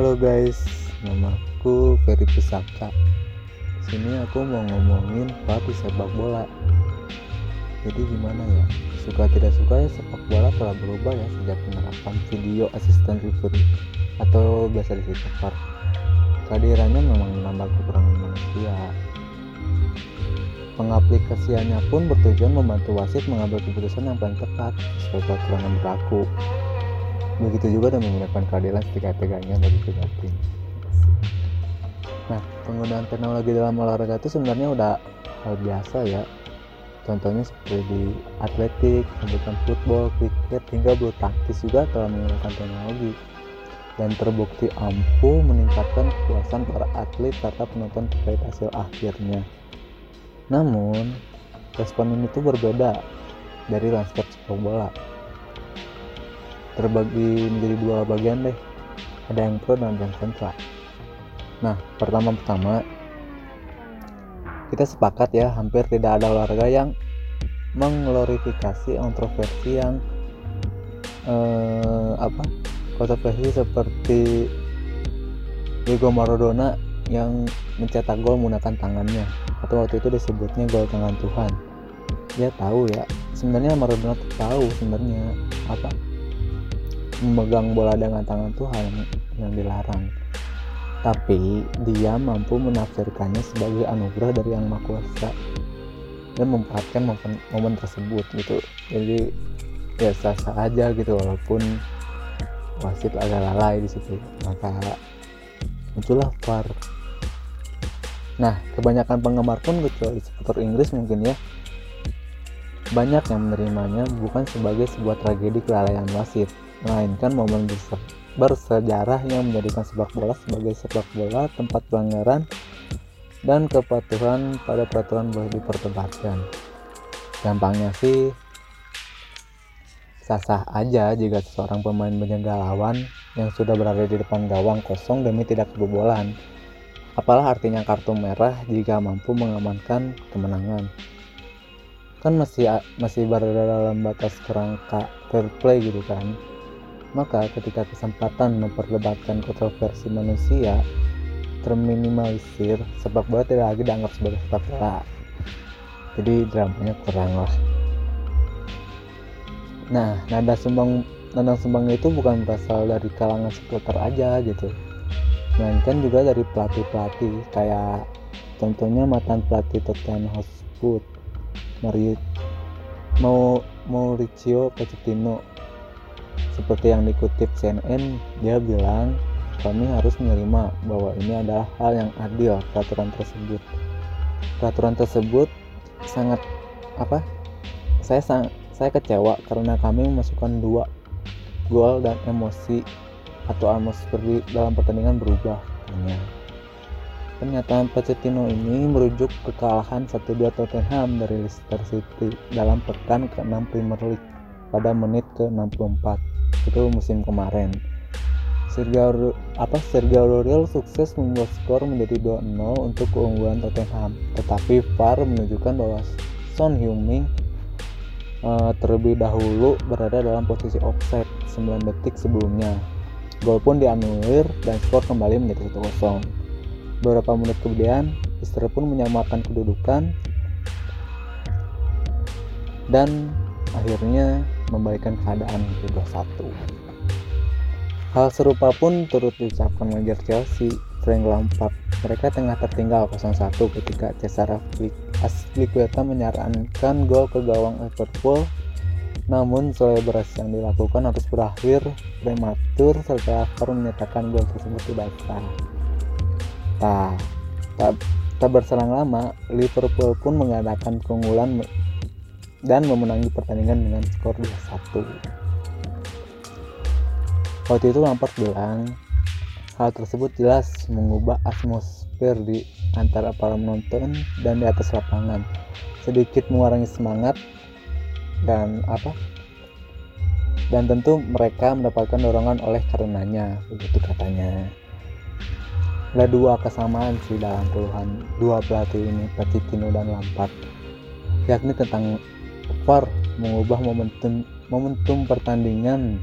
Halo guys, namaku Ferry Pusaka. Sini aku mau ngomongin di sepak bola. Jadi gimana ya? Suka tidak suka ya sepak bola telah berubah ya sejak penerapan video asisten referee atau biasa disebut VAR. Kehadirannya memang menambah kekurangan manusia. Pengaplikasiannya pun bertujuan membantu wasit mengambil keputusan yang paling tepat sesuai peraturan yang berlaku. Begitu juga dan menggunakan keadilan setiga-tiganya bagi kedua tim. Nah, penggunaan teknologi dalam olahraga itu sebenarnya udah hal biasa ya. Contohnya seperti di atletik, American football, kriket, hingga bulu tangkis juga telah menggunakan teknologi dan terbukti ampuh meningkatkan kepuasan para atlet serta penonton terkait hasil akhirnya. Namun, respon ini tuh berbeda dari landscape sepak bola. Terbagi menjadi dua bagian deh. Ada yang pro dan yang kontra. Nah, pertama-tama kita sepakat ya, hampir tidak ada olahraga yang mengglorifikasi kontroversi yang eh, apa? Kontroversi seperti Diego Maradona yang mencetak gol menggunakan tangannya atau waktu itu disebutnya gol tangan Tuhan dia tahu ya sebenarnya Maradona tahu sebenarnya apa memegang bola dengan tangan Tuhan yang dilarang. Tapi dia mampu menafsirkannya sebagai anugerah dari yang maha kuasa dan memanfaatkan momen, momen tersebut gitu. Jadi ya sah-sah aja gitu walaupun wasit agak lalai di situ. Maka muncullah VAR. Nah, kebanyakan penggemar pun kecuali supporter Inggris mungkin ya banyak yang menerimanya bukan sebagai sebuah tragedi kelalaian wasit, melainkan momen bersejarah yang menjadikan sepak bola sebagai sepak bola tempat pelanggaran dan kepatuhan pada peraturan boleh diperdebatkan. Gampangnya sih sah-sah aja jika seorang pemain menjaga lawan yang sudah berada di depan gawang kosong demi tidak kebobolan Apalah artinya kartu merah jika mampu mengamankan kemenangan? Kan masih masih berada dalam batas kerangka fair play gitu kan. Maka ketika kesempatan memperdebatkan kontroversi manusia terminimalisir, sepak bola tidak lagi dianggap sebagai sepak bola. Jadi dramanya kurang lah. Nah, nada sumbang nada sumbang itu bukan berasal dari kalangan supporter aja gitu melainkan juga dari pelatih-pelatih kayak contohnya mantan pelatih Tottenham Hotspur Mario mau Mauricio Pochettino seperti yang dikutip CNN dia bilang kami harus menerima bahwa ini adalah hal yang adil peraturan tersebut peraturan tersebut sangat apa saya sang, saya kecewa karena kami memasukkan dua gol dan emosi atau atmosfer dalam pertandingan berubah. Pernyataan Pochettino ini merujuk kekalahan 1-2 Tottenham dari Leicester City dalam pekan ke-6 Premier League pada menit ke-64 itu musim kemarin. Sergio apa Sergio Aurier sukses membuat skor menjadi 2-0 untuk keunggulan Tottenham, tetapi VAR menunjukkan bahwa Son Heung-min uh, terlebih dahulu berada dalam posisi offside 9 detik sebelumnya Gol pun dianulir dan skor kembali menjadi 1-0. Beberapa menit kemudian, Leicester pun menyamakan kedudukan dan akhirnya membalikkan keadaan ke 2-1. Hal serupa pun turut diucapkan manajer Chelsea, Frank Lampard. Mereka tengah tertinggal 0-1 ketika Cesar Azpilicueta menyarankan gol ke gawang Liverpool namun selebrasi yang dilakukan harus berakhir prematur setelah VAR menyatakan gol tersebut tidak sah. Tak, tak, tak berselang lama, Liverpool pun mengadakan keunggulan dan memenangi pertandingan dengan skor 2-1. Waktu itu Lampard bilang, hal tersebut jelas mengubah atmosfer di antara para penonton dan di atas lapangan, sedikit mengurangi semangat dan apa? Dan tentu mereka mendapatkan dorongan oleh karenanya begitu katanya ada dua kesamaan sih dalam puluhan dua pelatih ini Pochettino dan Lampard. Yakni tentang VAR mengubah momentum momentum pertandingan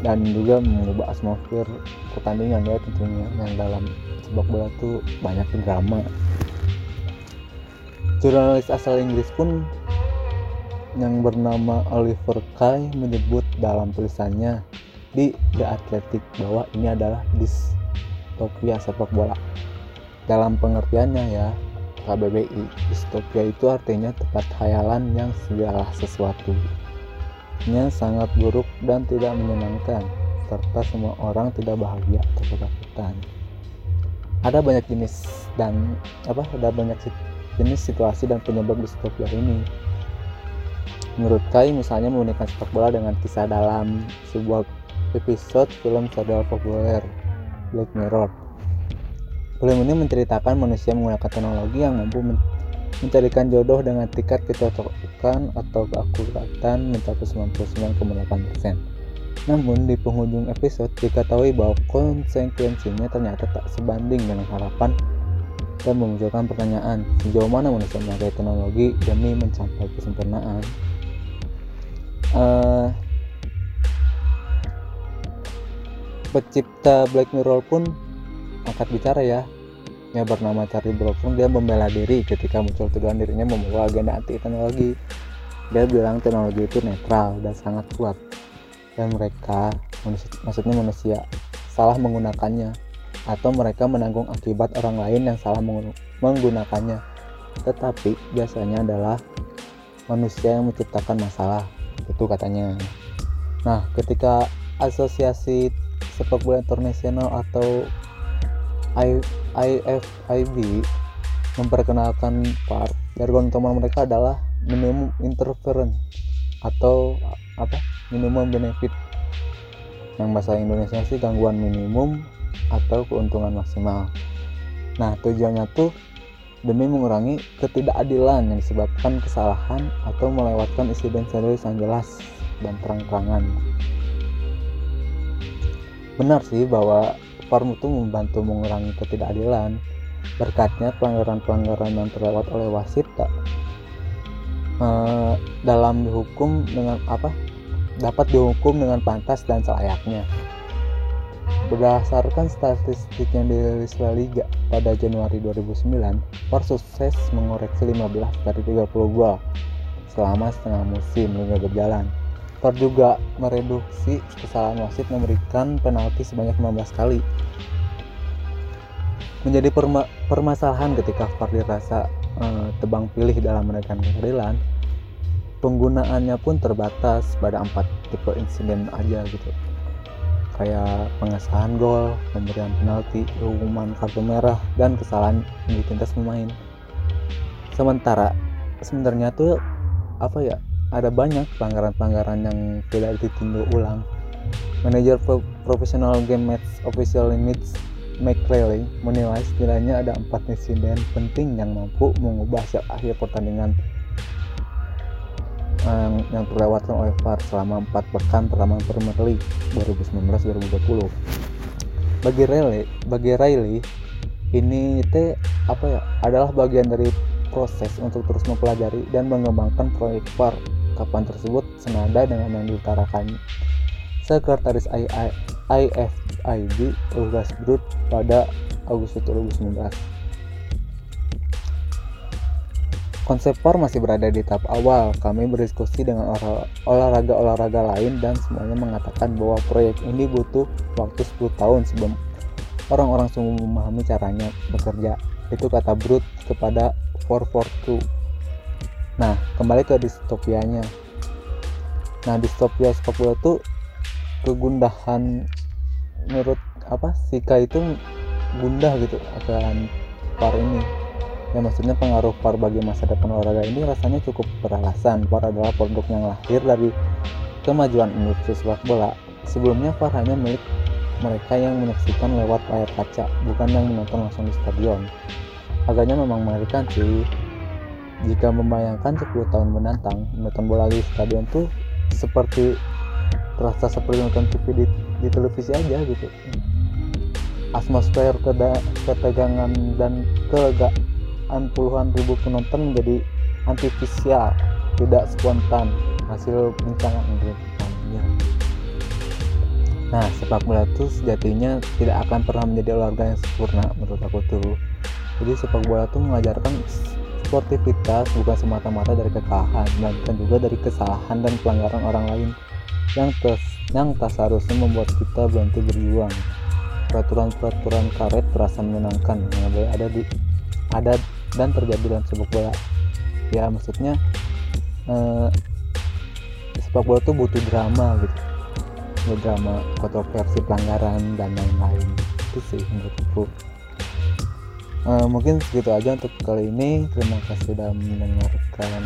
dan juga mengubah atmosfer pertandingan ya tentunya. Yang dalam sepak bola tuh banyak drama. Jurnalis asal Inggris pun yang bernama Oliver Kay menyebut dalam tulisannya di The Athletic bahwa ini adalah distopia sepak bola. Dalam pengertiannya ya KBBI distopia itu artinya tempat khayalan yang segala sesuatu. Nya sangat buruk dan tidak menyenangkan serta semua orang tidak bahagia atau ketakutan. Ada banyak jenis dan apa ada banyak jenis situasi dan penyebab distopia ini. Menurut Kai misalnya menggunakan sepak bola dengan kisah dalam sebuah episode film serial populer Black Mirror film ini menceritakan manusia menggunakan teknologi yang mampu mencarikan jodoh dengan tingkat kecocokan atau keakuratan mencapai 99,8%. Namun di penghujung episode diketahui bahwa konsekuensinya ternyata tak sebanding dengan harapan dan memunculkan pertanyaan sejauh mana manusia memakai teknologi demi mencapai kesempurnaan. Uh, pencipta Black Mirror pun angkat bicara ya. Yang bernama Charlie Brooklyn dia membela diri ketika muncul tuduhan dirinya membawa agenda anti teknologi dia bilang teknologi itu netral dan sangat kuat. Dan mereka maksudnya manusia salah menggunakannya. Atau mereka menanggung akibat orang lain yang salah menggunakannya. Tetapi biasanya adalah manusia yang menciptakan masalah. Itu katanya. Nah ketika asosiasi sepak bola internasional atau IFIB memperkenalkan PAR jargon utama mereka adalah minimum interference atau apa? minimum benefit. Yang bahasa Indonesia sih gangguan minimum atau keuntungan maksimal. Nah tujuannya tuh demi mengurangi ketidakadilan yang disebabkan kesalahan atau melewatkan insiden serius yang jelas dan terang-terangan benar sih bahwa Farm itu membantu mengurangi ketidakadilan. Berkatnya pelanggaran-pelanggaran yang terlewat oleh wasit tak uh, dalam dihukum dengan apa dapat dihukum dengan pantas dan selayaknya. Berdasarkan statistik yang dirilis La Liga pada Januari 2009, VAR sukses mengoreksi 15 dari 30 gol selama setengah musim Liga berjalan. VAR juga mereduksi kesalahan wasit memberikan penalti sebanyak 15 kali. Menjadi perma permasalahan ketika VAR dirasa eh, tebang pilih dalam menekan keadilan, penggunaannya pun terbatas pada empat tipe insiden aja gitu kayak pengesahan gol, pemberian penalti, hukuman kartu merah, dan kesalahan yang ditindas pemain. Sementara sebenarnya tuh apa ya ada banyak pelanggaran-pelanggaran yang tidak ditindak ulang. Manajer pro profesional game match official limits Riley menilai setidaknya ada empat insiden penting yang mampu mengubah hasil akhir pertandingan yang, yang terlewatkan oleh VAR selama empat pekan pertama Premier League 2019-2020. Bagi Riley, bagi Riley ini teh apa ya adalah bagian dari proses untuk terus mempelajari dan mengembangkan proyek VAR ungkapan tersebut senada dengan yang diutarakan Sekretaris IFIB Ulgas Brut pada Agustus 2019. Konsep POR masih berada di tahap awal. Kami berdiskusi dengan olahraga-olahraga lain dan semuanya mengatakan bahwa proyek ini butuh waktu 10 tahun sebelum orang-orang semua memahami caranya bekerja. Itu kata Brut kepada 442 Nah, kembali ke distopianya. Nah, distopia sepak bola itu kegundahan menurut apa Sika itu gundah gitu akan par ini. Ya maksudnya pengaruh par bagi masa depan olahraga ini rasanya cukup beralasan. Par adalah produk yang lahir dari kemajuan industri sepak bola. Sebelumnya par hanya milik mereka yang menyaksikan lewat layar kaca bukan yang menonton langsung di stadion. Agaknya memang mengerikan sih jika membayangkan 10 tahun mendatang menonton bola di stadion tuh seperti terasa seperti nonton TV di, di televisi aja gitu. Atmosfer ketegangan dan kelegaan puluhan ribu penonton menjadi artifisial tidak spontan. Hasil bencangan ya. nah sepak bola itu sejatinya tidak akan pernah menjadi olahraga yang sempurna menurut aku tuh. Jadi sepak bola tuh mengajarkan sportivitas bukan semata-mata dari kekalahan melainkan juga dari kesalahan dan pelanggaran orang lain yang tes yang tak seharusnya membuat kita berhenti berjuang. Peraturan-peraturan karet terasa menyenangkan yang ada di ada dan terjadi dalam sepak bola. Ya maksudnya eh, sepak bola tuh butuh drama gitu. Ya drama kontroversi pelanggaran dan lain-lain. Itu sih menurutku uh, mungkin segitu aja untuk kali ini. Terima kasih sudah mendengarkan